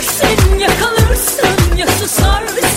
Görürsün yakalırsın ya susarsın